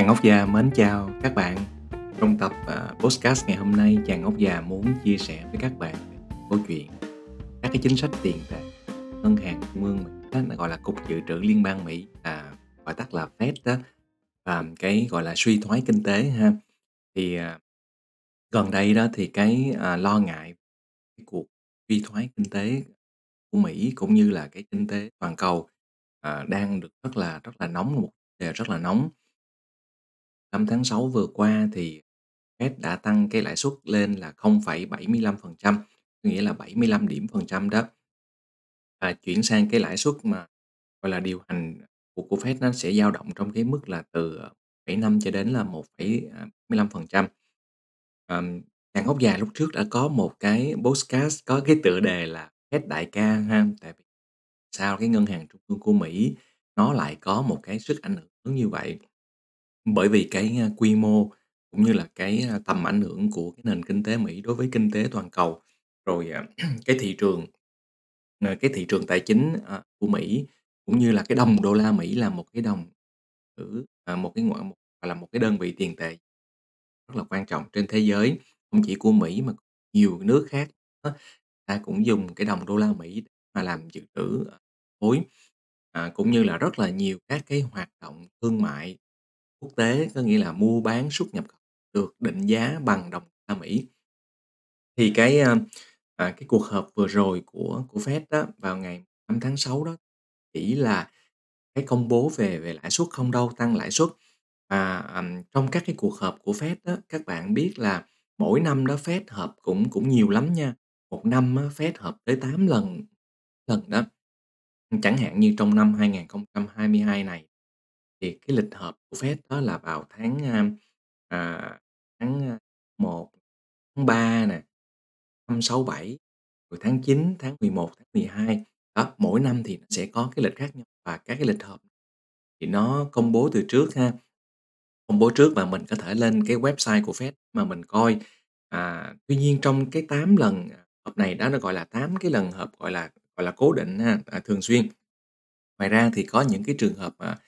Chàng Ốc Già mến chào các bạn. Trong tập uh, podcast ngày hôm nay, Chàng Ốc Già muốn chia sẻ với các bạn câu chuyện các cái chính sách tiền tệ ngân hàng trung ương Mỹ đó, gọi là cục dự trữ liên bang Mỹ à, gọi tắt là Fed đó và cái gọi là suy thoái kinh tế ha thì à, gần đây đó thì cái à, lo ngại cái cuộc suy thoái kinh tế của Mỹ cũng như là cái kinh tế toàn cầu à, đang được rất là rất là nóng một đề rất là nóng 5 tháng 6 vừa qua thì Fed đã tăng cái lãi suất lên là 0,75%, nghĩa là 75 điểm phần trăm đó. Và chuyển sang cái lãi suất mà gọi là điều hành của của Fed nó sẽ dao động trong cái mức là từ ờ, 0,5 cho đến là 1,75%. À, Ờm, Chàng Hốc Già lúc trước đã có một cái podcast có cái tựa đề là Fed đại ca ha, tại vì sao cái ngân hàng trung ương của Mỹ nó lại có một cái sức ảnh hưởng lớn như vậy. Bởi vì cái, a, quy mô cũng như là cái, a, tầm ảnh hưởng của cái nền kinh tế Mỹ đối với kinh tế toàn cầu, rồi, à, cái thị trường ờ, cái thị trường tài chính, ờ, của Mỹ, cũng như là cái đồng đô la Mỹ là một cái đồng trữ, à, một cái ngoại một gọi là, một cái đơn vị tiền tệ rất là quan trọng trên thế giới, không chỉ của Mỹ mà nhiều nước khác á, ta cũng dùng cái đồng đô la Mỹ mà làm dự trữ, ờ, khối, à, cũng như là rất là nhiều các cái hoạt động thương mại quốc tế, có nghĩa là mua bán xuất nhập khẩu được định giá bằng đồng đô la Mỹ. Thì cái, a, à, cái cuộc họp vừa rồi của của Fed đó, vào ngày 5 tháng 6 đó, chỉ là cái công bố về về lãi suất không đâu, tăng lãi suất. Và, ừm, trong các cái cuộc họp của Fed á, các bạn biết là mỗi năm đó Fed họp cũng cũng nhiều lắm nha, một năm á, Fed họp tới 8 lần lần đó. Chẳng hạn như trong năm 2022 này thì cái lịch họp của Fed đó là vào tháng, a, à, tháng, a, 1, tháng 3 nè, 5, 6, 7, rồi tháng 9, tháng 11, tháng 12. Đó, mỗi năm thì nó sẽ có cái lịch khác nhau và các cái lịch họp thì nó công bố từ trước ha, công bố trước và mình có thể lên cái website của Fed mà mình coi. À, tuy nhiên trong cái 8 lần, à, họp này đó, nó gọi là 8 cái lần họp, gọi là, gọi là, cố định ha, à, thường xuyên. Ngoài ra thì có những cái trường hợp, à,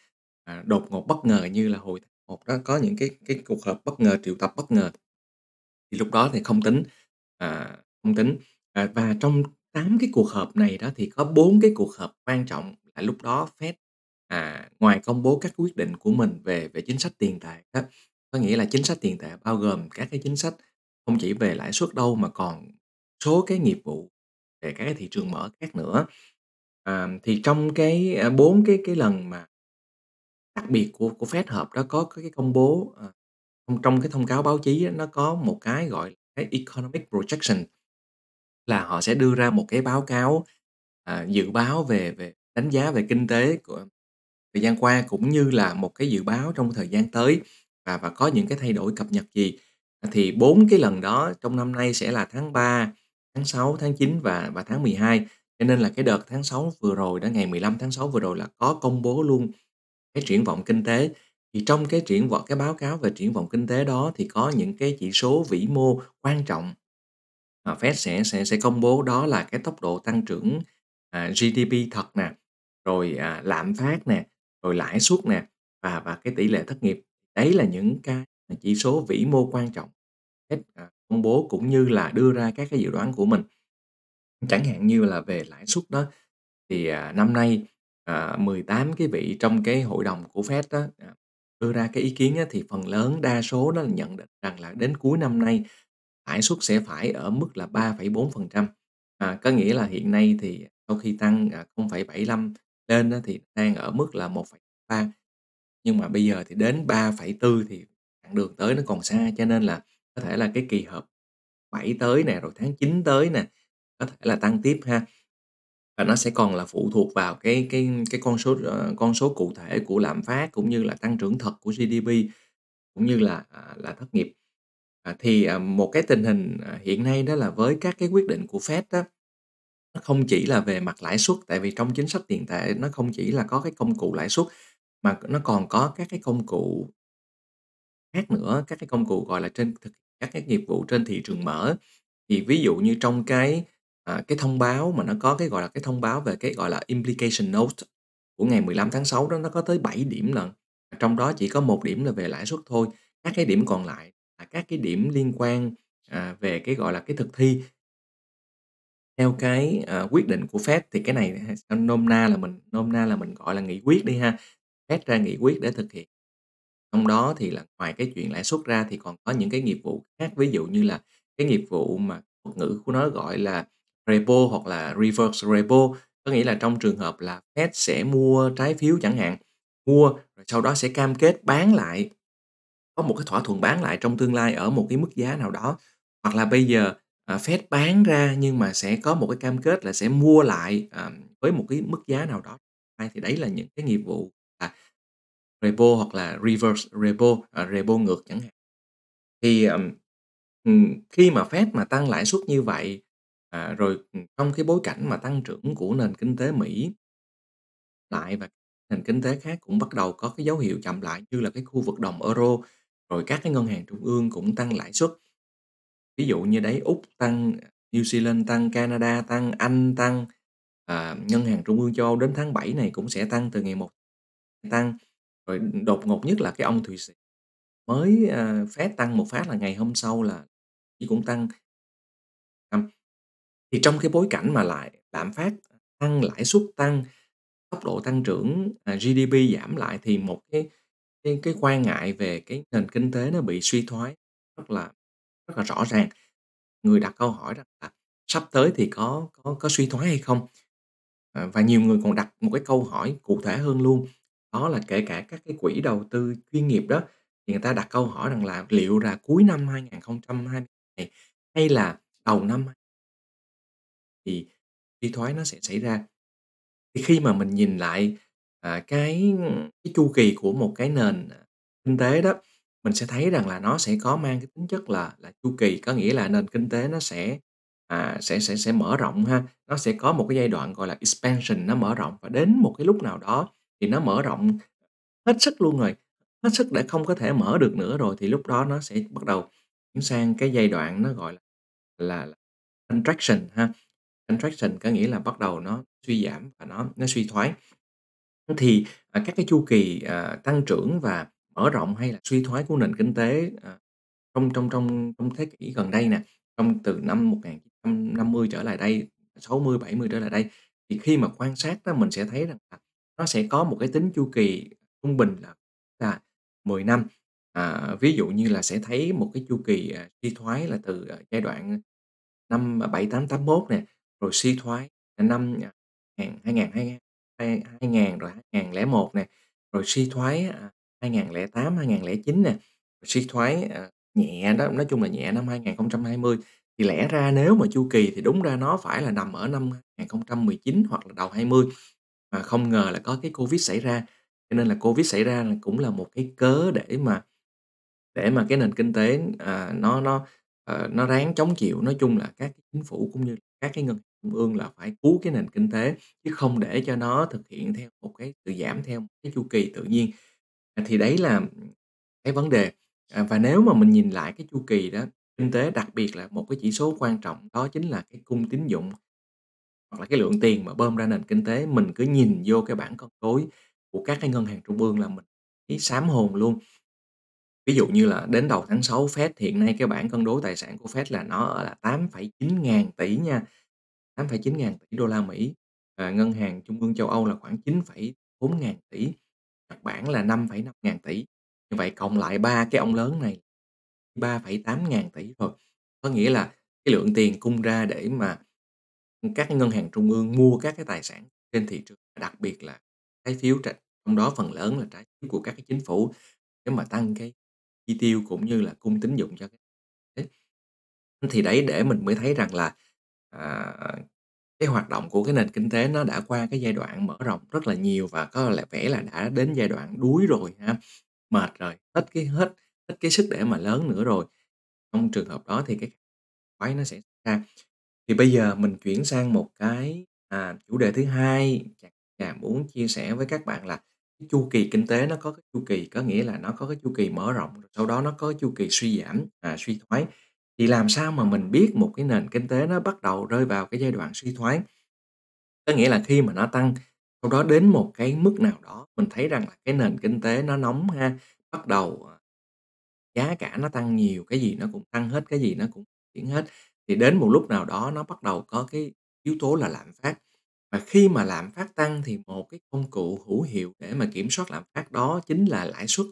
à, đột ngột bất ngờ như là hồi tháng 1 đó, có những cái cái cuộc họp bất ngờ, triệu tập bất ngờ. Thì lúc đó thì không tính, à, không tính. À, và trong 8 cái cuộc họp này đó thì có 4 cái cuộc họp quan trọng là lúc đó Fed, à, ngoài công bố các quyết định của mình về về chính sách tiền tệ đó, có nghĩa là chính sách tiền tệ bao gồm các cái chính sách không chỉ về lãi suất đâu mà còn số cái nghiệp vụ về các cái thị trường mở khác nữa. À, thì trong cái, à, bốn 4 cái cái lần mà đặc biệt của của Fed hợp đó có cái công bố, ờ, trong trong cái thông cáo báo chí á, nó có một cái gọi là cái economic projection là họ sẽ đưa ra một cái báo cáo, à, dự báo về về đánh giá về kinh tế của thời gian qua, cũng như là một cái dự báo trong thời gian tới và và có những cái thay đổi cập nhật gì. À, thì 4 cái lần đó trong năm nay sẽ là tháng 3, tháng 6, tháng 9 và và tháng 12. Cho nên là cái đợt tháng 6 vừa rồi đó, ngày 15 tháng 6 vừa rồi là có công bố luôn cái triển vọng kinh tế. Thì trong cái triển vọng cái báo cáo về triển vọng kinh tế đó thì có những cái chỉ số vĩ mô quan trọng mà Fed sẽ sẽ sẽ công bố đó là cái tốc độ tăng trưởng, à, GDP thật nè, rồi, à, lạm phát nè, rồi lãi suất nè, và và cái tỷ lệ thất nghiệp. Đấy là những cái chỉ số vĩ mô quan trọng Fed, à, công bố cũng như là đưa ra các cái dự đoán của mình. Chẳng hạn như là về lãi suất đó, thì, à, năm nay, à, 18 cái vị trong cái hội đồng của Fed á, à, đưa ra cái ý kiến á, thì phần lớn đa số đó là nhận định rằng là đến cuối năm nay lãi suất sẽ phải ở mức là 3,4%. À, có nghĩa là hiện nay thì sau khi tăng, à, 0,75 lên á, thì đang ở mức là 1,3, nhưng mà bây giờ thì đến 3,4 thì chặng đường tới nó còn xa, cho nên là có thể là cái kỳ họp 7 tới nè, rồi tháng 9 tới nè, có thể là tăng tiếp ha. Và nó sẽ còn là phụ thuộc vào cái cái cái con số, ờ, con số cụ thể của lạm phát cũng như là tăng trưởng thật của GDP, cũng như là, à, là thất nghiệp. À, thì, à, một cái tình hình, à, hiện nay đó là với các cái quyết định của Fed á, nó không chỉ là về mặt lãi suất, tại vì trong chính sách tiền tệ nó không chỉ là có cái công cụ lãi suất, mà nó còn có các cái công cụ khác nữa, các cái công cụ, gọi là, trên thực các cái nghiệp vụ trên thị trường mở. Thì ví dụ như trong cái, à, cái thông báo mà nó có cái, gọi là, cái thông báo về cái, gọi là, implication note của ngày 15 tháng 6 đó, nó có tới 7 điểm lận. trong đó chỉ có một điểm là về lãi suất thôi, các cái điểm còn lại là các cái điểm liên quan, à, về cái, gọi là, cái thực thi. Theo cái, à, quyết định của Fed thì cái này h nôm na là mình nôm na là mình gọi là nghị quyết đi ha, Fed ra nghị quyết để thực hiện. Trong đó thì là ngoài cái chuyện lãi suất ra thì còn có những cái nghiệp vụ khác, ví dụ như là cái nghiệp vụ mà thuật ngữ của nó gọi là repo hoặc là reverse repo, có nghĩa là trong trường hợp là Fed sẽ mua trái phiếu chẳng hạn, mua rồi sau đó sẽ cam kết bán lại, có một cái thỏa thuận bán lại trong tương lai ở một cái mức giá nào đó. Hoặc là bây giờ, à, Fed bán ra nhưng mà sẽ có một cái cam kết là sẽ mua lại, à, với một cái mức giá nào đó. Thì đấy là những cái nghiệp vụ là repo hoặc là reverse repo, à, repo ngược chẳng hạn. Thì, khi mà Fed mà tăng lãi suất như vậy, à, rồi, ừm, trong cái bối cảnh mà tăng trưởng của nền kinh tế Mỹ lại và nền kinh tế khác cũng bắt đầu có cái dấu hiệu chậm lại như là cái khu vực đồng Euro, rồi các cái ngân hàng trung ương cũng tăng lãi suất. Ví dụ như đấy Úc tăng, New Zealand tăng, Canada tăng, Anh tăng, à, Ngân hàng Trung ương châu Âu đến tháng 7 này cũng sẽ tăng từ ngày 1 tăng. Rồi đột ngột nhất là cái ông Thụy Sĩ mới, à, Fed tăng một phát là ngày hôm sau là cũng tăng. Thì trong cái bối cảnh mà lại lạm phát tăng, lãi suất tăng, tốc độ tăng trưởng, à, GDP giảm lại thì một cái cái cái quan ngại về cái nền kinh tế nó bị suy thoái rất là rất là rõ ràng. Người đặt câu hỏi rằng là sắp tới thì có có có suy thoái hay không? À, và nhiều người còn đặt một cái câu hỏi cụ thể hơn luôn, đó là kể cả các cái quỹ đầu tư chuyên nghiệp đó, thì người ta đặt câu hỏi rằng là liệu là cuối năm 2020 này hay là đầu năm thì suy thoái nó sẽ xảy ra. Thì khi mà mình nhìn lại, à, cái cái chu kỳ của một cái nền, à, kinh tế đó, mình sẽ thấy rằng là nó sẽ có mang cái tính chất là là chu kỳ, có nghĩa là nền kinh tế nó sẽ, à, sẽ sẽ sẽ mở rộng ha. Nó sẽ có một cái giai đoạn gọi là expansion, nó mở rộng và đến một cái lúc nào đó thì nó mở rộng hết sức luôn rồi, hết sức để không có thể mở được nữa rồi thì lúc đó nó sẽ bắt đầu chuyển sang cái giai đoạn nó gọi là là là contraction ha. Contraction có nghĩa là bắt đầu nó suy giảm và nó nó suy thoái. Thì, à, các cái chu kỳ, à, tăng trưởng và mở rộng hay là suy thoái của nền kinh tế, à, trong trong trong trong thế kỷ gần đây nè, trong từ năm 1950 trở lại đây, 60, 70 trở lại đây, thì khi mà quan sát đó mình sẽ thấy rằng là nó sẽ có một cái tính chu kỳ trung bình là là 10 năm. À, ví dụ như là sẽ thấy một cái chu kỳ, à, suy thoái là từ, à, giai đoạn năm 7881 nè, rồi suy thoái, à, năm, à, ngàn hai ngàn hai hai hai ngàn rồi 2001 nè, rồi suy thoái, à, 2008, 2009 nè, rồi suy thoái, à, nhẹ đó, nói chung là nhẹ năm 2020. Thì lẽ ra nếu mà chu kỳ thì đúng ra nó phải là nằm ở năm 2019 hoặc là đầu 20, mà không ngờ là có cái Covid xảy ra, cho nên là Covid xảy ra là cũng là một cái cớ để mà để mà cái nền kinh tế, à, nó nó, ờ, nó ráng chống chịu. Nói chung là các chính phủ cũng như các cái ngân trung ương là phải cứu cái nền kinh tế, chứ không để cho nó thực hiện theo một cái sự giảm theo cái chu kỳ tự nhiên. À, thì đấy là, cái vấn đề. À, và nếu mà mình nhìn lại cái chu kỳ đó, kinh tế đặc biệt là một cái chỉ số quan trọng đó chính là cái cung tín dụng hoặc là cái lượng tiền mà bơm ra nền kinh tế. Mình cứ nhìn vô cái bảng cân đối của các cái ngân hàng trung ương là mình thấy sám hồn luôn. Ví dụ như là đến đầu tháng 6 Fed hiện nay cái bảng cân đối tài sản của Fed là nó ở là 8,9 ngàn tỷ nha, 8,9 ngàn tỷ đô la Mỹ. Và ngân hàng trung ương châu Âu là khoảng 9,4 ngàn tỷ, Nhật Bản là 5,5 ngàn tỷ. Như vậy cộng lại ba cái ông lớn này 3,8 ngàn tỷ thôi. Có nghĩa là cái lượng tiền cung ra để mà, các cái ngân hàng trung ương mua các cái tài sản trên thị trường, đặc biệt là trái phiếu trong đó phần lớn là trái phiếu của các cái chính phủ để mà tăng cái chi tiêu cũng như là cung tín dụng cho cái đấy. Thì đấy, để mình mới thấy rằng là, À, à, cái hoạt động của cái nền kinh tế nó đã qua cái giai đoạn mở rộng rất là nhiều và có lẽ vẻ là đã đến giai đoạn đuối rồi ha, mệt rồi, hết cái hết hết cái sức để mà lớn nữa rồi. Trong trường hợp đó thì cái quái nó sẽ ra. Thì bây giờ mình chuyển sang một cái, à, chủ đề thứ hai chà muốn chia sẻ với các bạn là cái chu kỳ kinh tế nó có cái chu kỳ, có nghĩa là nó có cái chu kỳ mở rộng, rồi sau đó nó có chu kỳ suy giảm, à, suy thoái. Thì làm sao mà mình biết một cái nền kinh tế nó bắt đầu rơi vào cái giai đoạn suy thoái? Có nghĩa là khi mà nó tăng Sau đó đến một cái mức nào đó mình thấy rằng là cái nền kinh tế nó nóng ha, bắt đầu, ờ, giá cả nó tăng nhiều, cái gì nó cũng tăng hết, cái gì nó cũng tiến hết. Thì đến một lúc nào đó nó bắt đầu có cái yếu tố là lạm phát. Và khi mà lạm phát tăng thì một cái công cụ hữu hiệu để mà kiểm soát lạm phát đó chính là lãi suất.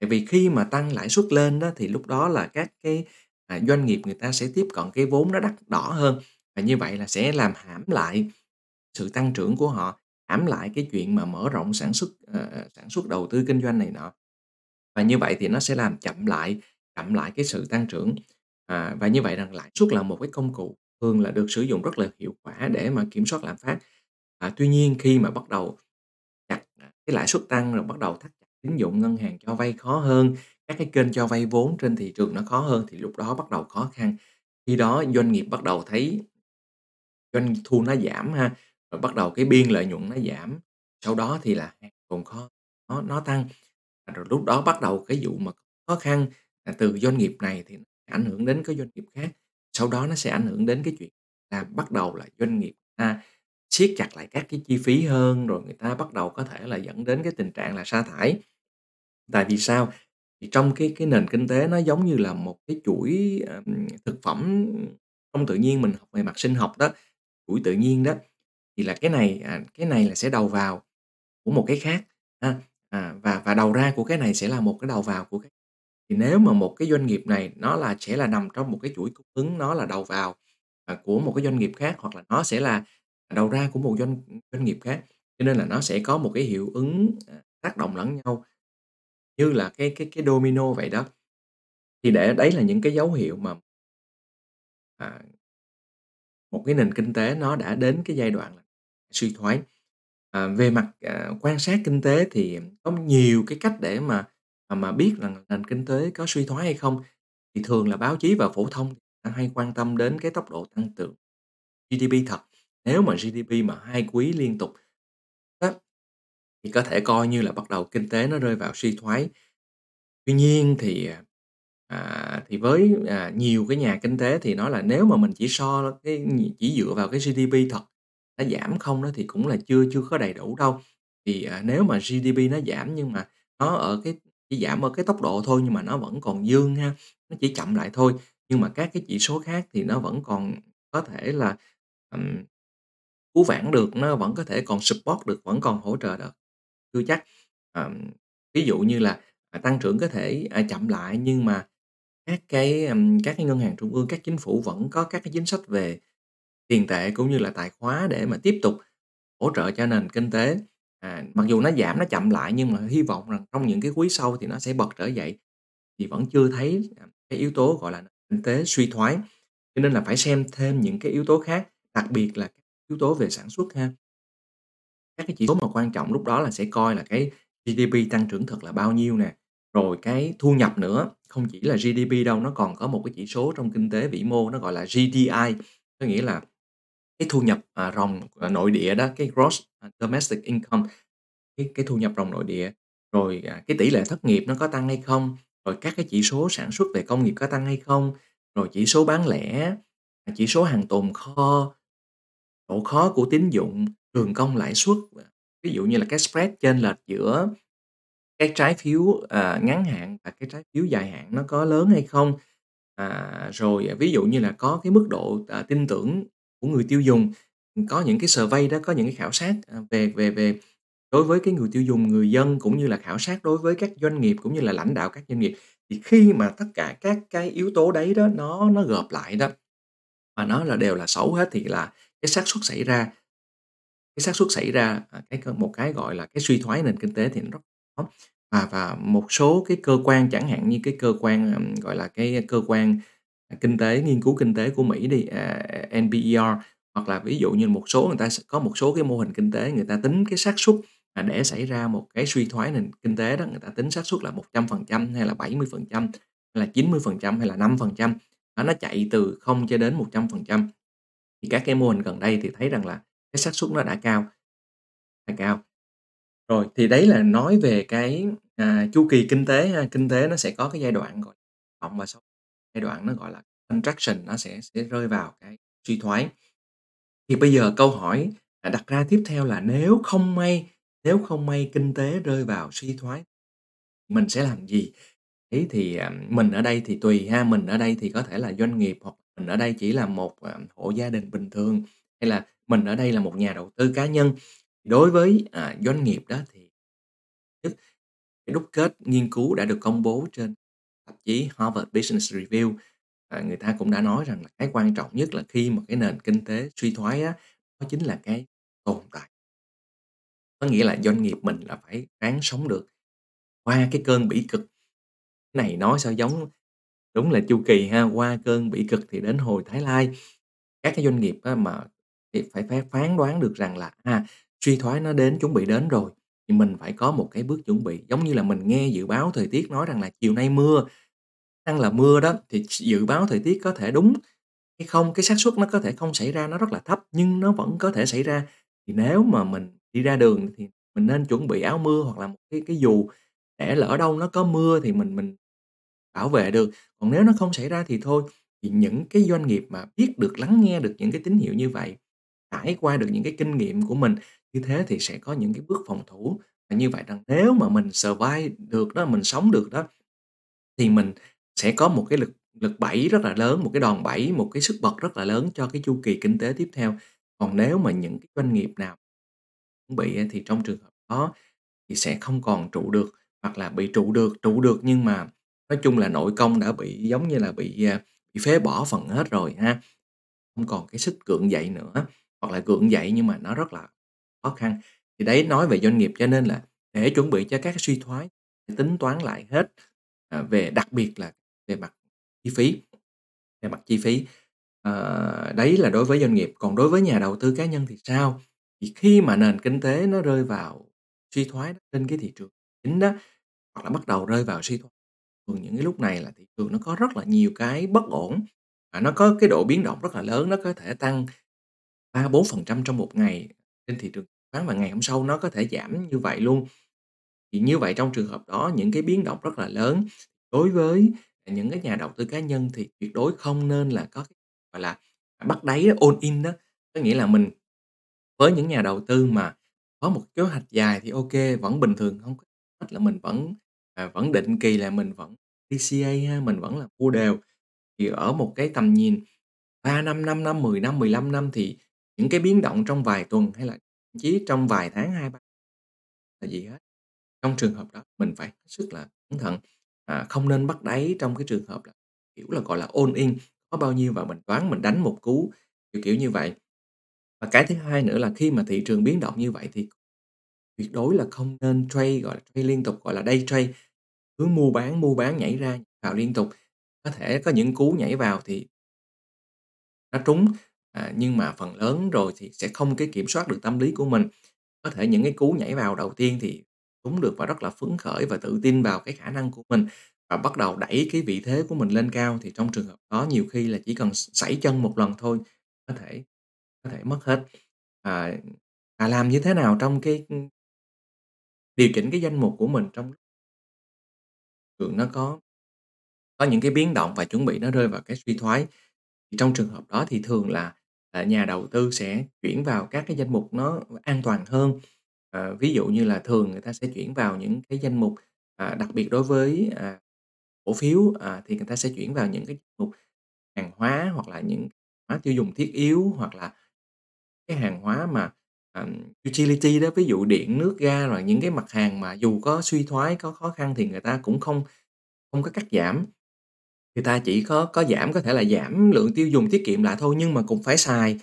Tại vì khi mà tăng lãi suất lên đó thì lúc đó là các cái, à, doanh nghiệp người ta sẽ tiếp cận cái vốn nó đắt đỏ hơn, và như vậy là sẽ làm hãm lại sự tăng trưởng của họ, hãm lại cái chuyện mà mở rộng sản xuất, uh, sản xuất đầu tư kinh doanh này nọ. Và như vậy thì nó sẽ làm chậm lại chậm lại cái sự tăng trưởng. À, và như vậy rằng lãi suất là một cái công cụ thường là được sử dụng rất là hiệu quả để mà kiểm soát lạm phát. À, tuy nhiên khi mà bắt đầu chặt à, cái lãi suất tăng rồi bắt đầu thắt chặt tín dụng, ngân hàng cho vay khó hơn, các cái kênh cho vay vốn trên thị trường nó khó hơn thì lúc đó bắt đầu khó khăn. Khi đó doanh nghiệp bắt đầu thấy doanh thu nó giảm ha, rồi bắt đầu cái biên lợi nhuận nó giảm, sau đó thì là hàng tồn kho nó nó tăng. À, rồi lúc đó bắt đầu cái vụ mà khó khăn, từ doanh nghiệp này thì ảnh hưởng đến cái doanh nghiệp khác, sau đó nó sẽ ảnh hưởng đến cái chuyện là bắt đầu là doanh nghiệp ta siết chặt lại các cái chi phí hơn, rồi người ta bắt đầu có thể là dẫn đến cái tình trạng là sa thải. Tại vì sao? Thì trong cái cái nền kinh tế nó giống như là một cái chuỗi, ờm, thực phẩm trong tự nhiên mình học về mặt sinh học đó, chuỗi tự nhiên đó, thì là cái này, à, cái này là sẽ đầu vào của một cái khác ha, à, và và đầu ra của cái này sẽ là một cái đầu vào của cái thì nếu mà một cái doanh nghiệp này nó là sẽ là nằm trong một cái chuỗi cung ứng, nó là đầu vào, à, của một cái doanh nghiệp khác, hoặc là nó sẽ là đầu ra của một doanh doanh nghiệp khác, cho nên là nó sẽ có một cái hiệu ứng, à, tác động lẫn nhau, như là cái cái cái domino vậy đó. Thì để đấy là những cái dấu hiệu mà à, một cái nền kinh tế nó đã đến cái giai đoạn là suy thoái. À, về mặt, à, quan sát kinh tế thì có nhiều cái cách để mà mà mà biết rằng nền kinh tế có suy thoái hay không. Thì thường là báo chí và phổ thông hay quan tâm đến cái tốc độ tăng trưởng GDP thật. Nếu mà GDP mà 2 quý liên tục thì có thể coi như là bắt đầu kinh tế nó rơi vào suy thoái. Tuy nhiên thì, à, à, thì với, à, nhiều cái nhà kinh tế thì nói là nếu mà mình chỉ so cái chỉ dựa vào cái GDP thật, nó giảm không đó thì cũng là chưa chưa có đầy đủ đâu. Thì, à, nếu mà GDP nó giảm nhưng mà nó ở cái chỉ giảm ở cái tốc độ thôi nhưng mà nó vẫn còn dương ha, nó chỉ chậm lại thôi, nhưng mà các cái chỉ số khác thì nó vẫn còn có thể là, ừm, cứu vãn được, nó vẫn có thể còn support được, vẫn còn hỗ trợ được, chưa chắc. Ờm, ví dụ như là, à, tăng trưởng có thể, à, chậm lại nhưng mà các cái, ừm, các cái ngân hàng trung ương, các chính phủ vẫn có các cái chính sách về tiền tệ cũng như là tài khóa để mà tiếp tục hỗ trợ cho nền kinh tế. À, mặc dù nó giảm, nó chậm lại nhưng mà hy vọng rằng trong những cái quý sau thì nó sẽ bật trở dậy. Thì vẫn chưa thấy, à, cái yếu tố, gọi là, kinh tế suy thoái, cho nên là phải xem thêm những cái yếu tố khác, đặc biệt là yếu tố về sản xuất ha. Các cái chỉ số mà quan trọng lúc đó là sẽ coi là cái GDP tăng trưởng thực là bao nhiêu nè, rồi cái thu nhập nữa, không chỉ là GDP đâu, nó còn có một cái chỉ số trong kinh tế vĩ mô nó gọi là GDI, có nghĩa là cái thu nhập, à, ròng, à, nội địa đó, cái Gross à, Domestic Income, cái cái thu nhập ròng nội địa, rồi, à, cái tỷ lệ thất nghiệp nó có tăng hay không, rồi các cái chỉ số sản xuất về công nghiệp có tăng hay không, rồi chỉ số bán lẻ, à, chỉ số hàng tồn kho, độ khó của tín dụng, trường công lãi suất, ví dụ như là cái spread chênh lệch giữa cái trái phiếu, à, ngắn hạn và cái trái phiếu dài hạn nó có lớn hay không. À, rồi, à, ví dụ như là có cái mức độ, à, tin tưởng của người tiêu dùng, có những cái survey đó, có những cái khảo sát, à, về về về đối với cái người tiêu dùng, người dân cũng như là khảo sát đối với các doanh nghiệp cũng như là lãnh đạo các doanh nghiệp. Thì khi mà tất cả các cái yếu tố đấy đó nó nó gộp lại đó, mà nó là đều là xấu hết thì là cái xác suất xảy ra cái xác suất xảy ra, à, cái c một cái, gọi là, cái suy thoái nền kinh tế thì nó rất khó. Và và một số cái cơ quan chẳng hạn như cái cơ quan, ừm, gọi là, cái cơ quan, à, kinh tế, nghiên cứu kinh tế của Mỹ đi, à, NPER, hoặc là ví dụ như một số người ta sẽ có một số cái mô hình kinh tế người ta tính cái xác suất, à, để xảy ra một cái suy thoái nền kinh tế đó, người ta tính xác suất là 100% hay là 70% hay là 90% hay là 5%, đó, nó chạy từ 0 cho đến 100%. Thì các cái mô hình gần đây thì thấy rằng là cái xác suất nó đã cao, đã cao. Rồi, thì đấy là nói về cái, à, chu kỳ kinh tế ha, kinh tế nó sẽ có cái giai đoạn, gọi vọng và sau giai đoạn nó gọi là contraction, nó sẽ sẽ rơi vào cái suy thoái. Thì bây giờ câu hỏi, à, đặt ra tiếp theo là nếu không may nếu không may kinh tế rơi vào suy thoái, mình sẽ làm gì? Ấy thì, à, mình ở đây thì tùy ha, mình ở đây thì có thể là doanh nghiệp hoặc mình ở đây chỉ là một, à, hộ gia đình bình thường, hay là mình ở đây là một nhà đầu tư cá nhân. Đối với, à, doanh nghiệp đó thì cái đúc kết nghiên cứu đã được công bố trên tạp chí Harvard Business Review, à, người ta cũng đã nói rằng là cái quan trọng nhất là khi mà cái nền kinh tế suy thoái á, đó chính là cái tồn tại. Có nghĩa là doanh nghiệp mình là phải ráng sống được qua cái cơn bỉ cực. Này nói sao giống đúng là chu kỳ ha, qua cơn bỉ cực thì đến hồi Thái Lai. Các cái doanh nghiệp á mà thì phải phải phán đoán được rằng là, à, suy thoái nó đến, chuẩn bị đến rồi, thì mình phải có một cái bước chuẩn bị. Giống như là mình nghe dự báo thời tiết nói rằng là chiều nay mưa, năng là mưa đó, thì dự báo thời tiết có thể đúng hay không, cái xác suất nó có thể không xảy ra, nó rất là thấp, nhưng nó vẫn có thể xảy ra. Thì nếu mà mình đi ra đường thì mình nên chuẩn bị áo mưa hoặc là một cái cái dù để lỡ đâu nó có mưa thì mình mình bảo vệ được. Còn nếu nó không xảy ra thì thôi. Thì những cái doanh nghiệp mà biết được lắng nghe được những cái tín hiệu như vậy, trải qua được những cái kinh nghiệm của mình như thế thì sẽ có những cái bước phòng thủ. Và như vậy rằng nếu mà mình survive được đó, mình sống được đó, thì mình sẽ có một cái lực lực bẩy rất là lớn, một cái đòn bẩy, một cái sức bật rất là lớn cho cái chu kỳ kinh tế tiếp theo. Còn nếu mà những cái doanh nghiệp nào chuẩn bị á, thì trong trường hợp đó thì sẽ không còn trụ được, hoặc là bị trụ được, trụ được nhưng mà nói chung là nội công đã bị giống như là bị, à, bị phế bỏ phần hết rồi ha, không còn cái sức gượng dậy nữa, hoặc là gượng dậy nhưng mà nó rất là khó khăn. Thì đấy nói về doanh nghiệp cho nên là để chuẩn bị cho các suy thoái, tính toán lại hết, à, về đặc biệt là về mặt chi phí, về mặt chi phí. à, đấy là đối với doanh nghiệp, còn đối với nhà đầu tư cá nhân thì sao? Thì khi mà nền kinh tế nó rơi vào suy thoái trên cái thị trường chính đó, hoặc là bắt đầu rơi vào suy thoái, thường những cái lúc này là thị trường nó có rất là nhiều cái bất ổn, à, nó có cái độ biến động rất là lớn, nó có thể tăng 3-4% trong một ngày trên thị trường chứng khoán và ngày hôm sau nó có thể giảm như vậy luôn. Thì như vậy trong trường hợp đó những cái biến động rất là lớn đối với, những cái nhà đầu tư cá nhân thì tuyệt đối không nên là có cái, gọi là, bắt đáy á, all in đó. Có nghĩa là mình với những nhà đầu tư mà có một kế hoạch dài thì ô kê, vẫn bình thường, hông có hết là mình vẫn, à, vẫn định kỳ là mình vẫn DCA ha, mình vẫn là mua đều. Thì ở một cái tầm nhìn 3 năm, 5 năm, 10 năm, 15 năm thì những cái biến động trong vài tuần hay là thậm chí trong vài tháng, 2-3 là gì hết. Trong trường hợp đó mình phải hết sức là cẩn thận, à, không nên bắt đáy trong cái trường hợp là, kiểu là, gọi là, all in, có bao nhiêu và mình đoán mình đánh một cú, kiểu, kiểu như vậy. Và cái thứ hai nữa là khi mà thị trường biến động như vậy thì tuyệt đối là không nên trade, gọi là, trade liên tục, gọi là day trade, cứ mua bán, mua bán, nhảy ra vào liên tục. Có thể có những cú nhảy vào thì nó trúng, à, nhưng mà phần lớn rồi thì sẽ không cái kiểm soát được tâm lý của mình. Có thể những cái cú nhảy vào đầu tiên thì trúng được và rất là phấn khởi và tự tin vào cái khả năng của mình và bắt đầu đẩy cái vị thế của mình lên cao, thì trong trường hợp đó nhiều khi là chỉ cần x sẩy chân một lần thôi, có thể có thể mất hết. À, à, làm như thế nào trong cái, ưm điều chỉnh cái danh mục của mình trong trường nó có có những cái biến động và chuẩn bị nó rơi vào cái suy thoái. Thì trong trường hợp đó thì thường là, à, nhà đầu tư sẽ chuyển vào các cái danh mục nó an toàn hơn. Ờ, ví dụ như là thường người ta sẽ chuyển vào những cái danh mục, à, đặc biệt đối với, à, cổ phiếu, à, thì người ta sẽ chuyển vào những cái mục hàng hóa hoặc là những hóa tiêu dùng thiết yếu, hoặc là cái hàng hóa mà, ờm, utility đó, ví dụ điện, nước, ga, rồi những cái mặt hàng mà dù có suy thoái, có khó khăn thì người ta cũng không không có cắt giảm. Người ta chỉ có có giảm, có thể là giảm lượng tiêu dùng tiết kiệm lại thôi nhưng mà cũng phải xài.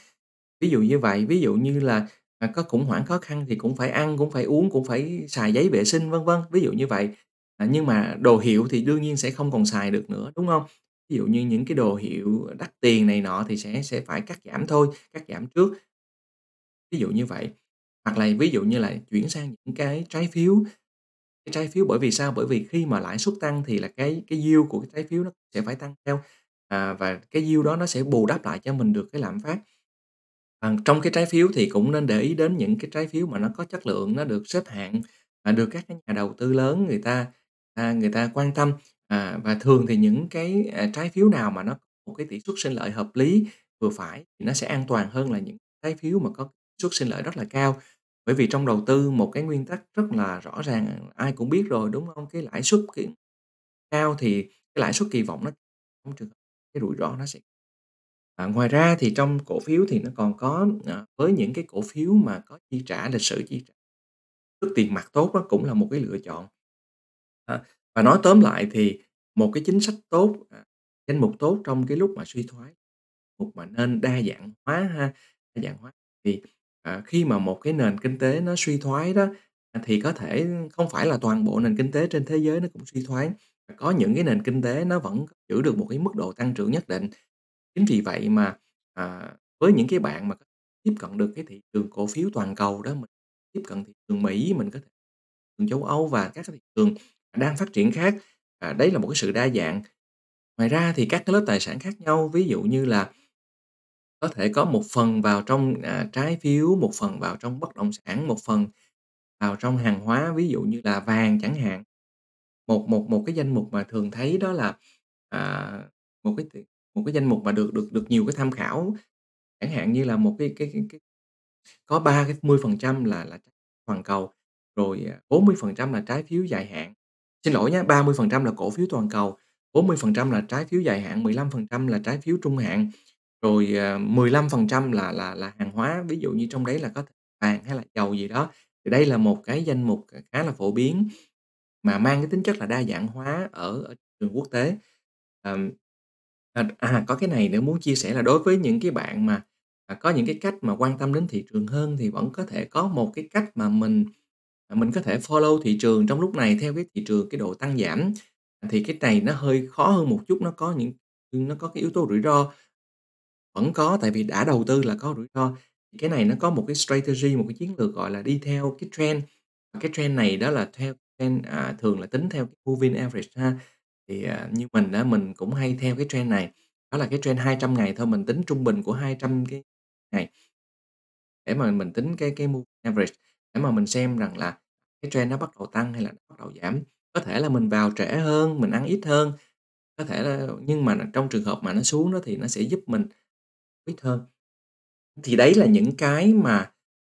Ví dụ như vậy, ví dụ như là, à, có khủng hoảng khó khăn thì cũng phải ăn, cũng phải uống, cũng phải xài giấy vệ sinh, vân vân, ví dụ như vậy. À, nhưng mà đồ hiệu thì đương nhiên sẽ không còn xài được nữa, đúng hông? Ví dụ như những cái đồ hiệu đắt tiền này nọ thì sẽ sẽ phải cắt giảm thôi, cắt giảm trước. Ví dụ như vậy. Hoặc là ví dụ như là chuyển sang những cái trái phiếu. Cái trái phiếu bởi vì sao? Bởi vì khi mà lãi suất tăng thì là cái cái yield của cái trái phiếu nó sẽ phải tăng theo, à, và cái yield đó nó sẽ bù đắp lại cho mình được cái lạm phát. À, trong cái trái phiếu thì cũng nên để ý đến những cái trái phiếu mà nó có chất lượng, nó được xếp hạng, à, được các cái nhà đầu tư lớn người ta, à, người ta quan tâm. À, và thường thì những cái, à, trái phiếu nào mà nó một cái tỷ suất sinh lợi hợp lý, vừa phải thì nó sẽ an toàn hơn là những trái phiếu mà có suất sinh lợi rất là cao. Bởi vì trong đầu tư một cái nguyên tắc rất là rõ ràng, ai cũng biết rồi, đúng hông? Cái lãi suất cái cao thì cái lãi suất kỳ vọng nó trong trường hợp cái rủi ro nó sẽ à, ngoài ra thì trong cổ phiếu thì nó còn có, ờ, với những cái cổ phiếu mà có chi trả, lịch sử chi trả tức tiền mặt tốt đó cũng là một cái lựa chọn. À, và nói tóm lại thì một cái chính sách tốt, à, danh mục tốt trong cái lúc mà suy thoái, mục mà nên đa dạng hóa ha, đa dạng hóa thì, à, khi mà một cái nền kinh tế nó suy thoái đó, à, thì có thể không phải là toàn bộ nền kinh tế trên thế giới nó cũng suy thoái, có những cái nền kinh tế nó vẫn giữ được một cái mức độ tăng trưởng nhất định. Chính vì vậy mà, à, với những cái bạn mà tiếp cận được cái thị trường cổ phiếu toàn cầu đó, mình tiếp cận thị trường Mỹ, mình có thể trường châu Âu và các cái thị trường đang phát triển khác, à, đấy là một cái sự đa dạng. Ngoài ra thì các cái lớp tài sản khác nhau, ví dụ như là có thể có một phần vào trong, à, trái phiếu, một phần vào trong bất động sản, một phần vào trong hàng hóa, ví dụ như là vàng chẳng hạn. Một một một cái danh mục mà thường thấy đó là, à, một cái một cái danh mục mà được được được nhiều cái tham khảo, chẳng hạn như là một cái cái cái cái có ba cái 10% là là toàn cầu, rồi, à, 40% là trái phiếu dài hạn. Xin lỗi nhá, 30% là cổ phiếu toàn cầu, 40% là trái phiếu dài hạn, 15% là trái phiếu trung hạn, rồi, à, 15% là là là hàng hóa, ví dụ như trong đấy là có vàng hay là dầu gì đó. Thì đây là một cái danh mục, à, khá là phổ biến mà mang cái tính chất là đa dạng hóa ở ở trường quốc tế. Ờm, à, à, có cái này nữa muốn chia sẻ là đối với những cái bạn mà, à, có những cái cách mà quan tâm đến thị trường hơn thì vẫn có thể có một cái cách mà mình, à, mình có thể follow thị trường trong lúc này theo cái thị trường cái độ tăng giảm. Thì cái này nó hơi khó hơn một chút, nó có những nó có cái yếu tố rủi ro. Vẫn có, tại vì đã đầu tư là có rủi ro. Thì cái này nó có một cái strategy, một cái chiến lược, gọi là, đi theo cái trend. Cái trend này đó là theo trend, à, thường là tính theo cái moving average ha. Thì, à, như mình á, mình cũng hay theo cái trend này, đó là cái trend 200 ngày thôi, mình tính trung bình của 200 cái ngày. Để mà mình tính cái cái moving average, để mà mình xem rằng là cái trend nó bắt đầu tăng hay là nó bắt đầu giảm. Có thể là mình vào trễ hơn, mình ăn ít hơn, có thể là nhưng mà trong trường hợp mà nó xuống đó thì nó sẽ giúp mình ít hơn. Thì đấy là những cái mà,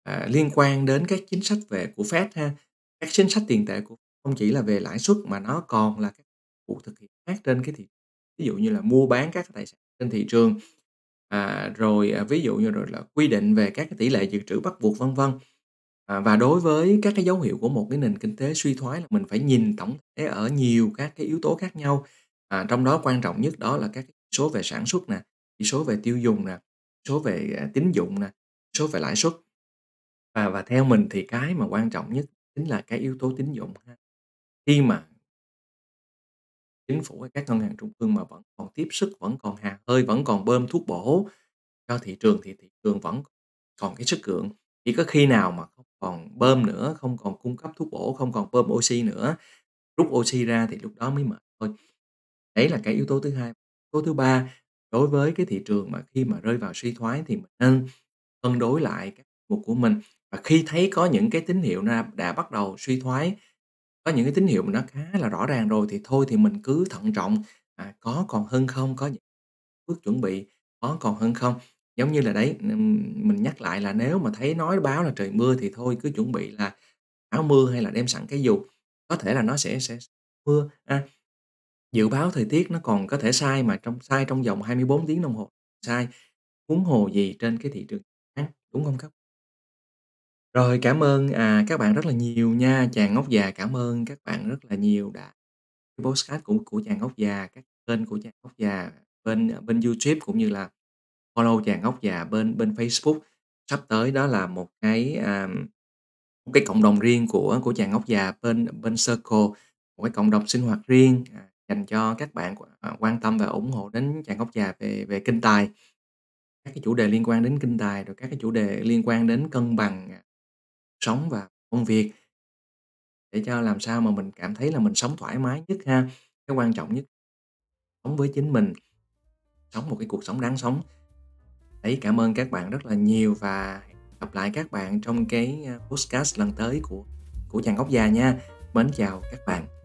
à, liên quan đến các chính sách về của Fed ha. Các chính sách tiền tệ của không chỉ là về lãi suất mà nó còn là các cuộc thực hiện khác trên cái thị ví dụ như là mua bán các tài sản trên thị trường, à, rồi, à, ví dụ như rồi là quy định về các cái tỷ lệ dự trữ bắt buộc, vân vân. À, và đối với các cái dấu hiệu của một cái nền kinh tế suy thoái là mình phải nhìn tổng thể ở nhiều các cái yếu tố khác nhau, à, trong đó quan trọng nhất đó là các cái số về sản xuất nè, chỉ số về tiêu dùng nè, số về, à, tín dụng nè, số về lãi suất. và và theo mình thì cái mà quan trọng nhất chính là cái yếu tố tín dụng ha. Khi mà chính phủ hay các ngân hàng trung ương mà vẫn còn tiếp sức, vẫn còn hà hơi, vẫn còn bơm thuốc bổ cho thị trường thì thị trường vẫn còn cái sức gượng. Chỉ có khi nào mà không còn bơm nữa, không còn cung cấp thuốc bổ, không còn bơm oxy nữa, rút oxy ra thì lúc đó mới mệt thôi. Đấy là cái yếu tố thứ hai. Yếu tố thứ ba, đối với cái thị trường mà khi mà rơi vào suy thoái thì mình nên cân đối lại các mục của mình. Và khi thấy có những cái tín hiệu na đã bắt đầu suy thoái, có những cái tín hiệu mà nó khá là rõ ràng rồi thì thôi thì mình cứ thận trọng, à, có còn hơn không, có những bước chuẩn bị, có còn hơn không. Giống như là đấy, ừm, mình nhắc lại là nếu mà thấy nói báo là trời mưa thì thôi cứ chuẩn bị là áo mưa hay là đem sẵn cái dù, có thể là nó sẽ sẽ mưa, a. Dự báo thời tiết nó còn có thể sai mà trong sai trong vòng 24 tiếng đồng hồ sai, huống hồ gì trên cái thị trường án, đúng hông các Rồi, cảm ơn, à, các bạn rất là nhiều nha. Chàng Ngốc Già cảm ơn các bạn rất là nhiều đã podcast của của Chàng Ngốc Già, các kênh của Chàng Ngốc Già bên, à, bên YouTube cũng như là follow Chàng Ngốc Già bên bên Facebook. Sắp tới đó là một cái, à, một cái cộng đồng riêng của của Chàng Ngốc Già bên bên Circle, một cái cộng đồng sinh hoạt riêng, à, dành cho các bạn, à, quan tâm và ủng hộ đến Chàng Ngốc Già về về kinh tài. Các cái chủ đề liên quan đến kinh tài, rồi các cái chủ đề liên quan đến cân bằng, à, sống và công việc. Để cho làm sao mà mình cảm thấy là mình sống thoải mái nhất ha. Cái quan trọng nhất sống với chính mình, sống một cái cuộc sống đáng sống. Đấy, cảm ơn các bạn rất là nhiều và hẹn gặp lại các bạn trong cái, a, podcast lần tới của của Chàng Ngốc Già nha. Mến chào các bạn.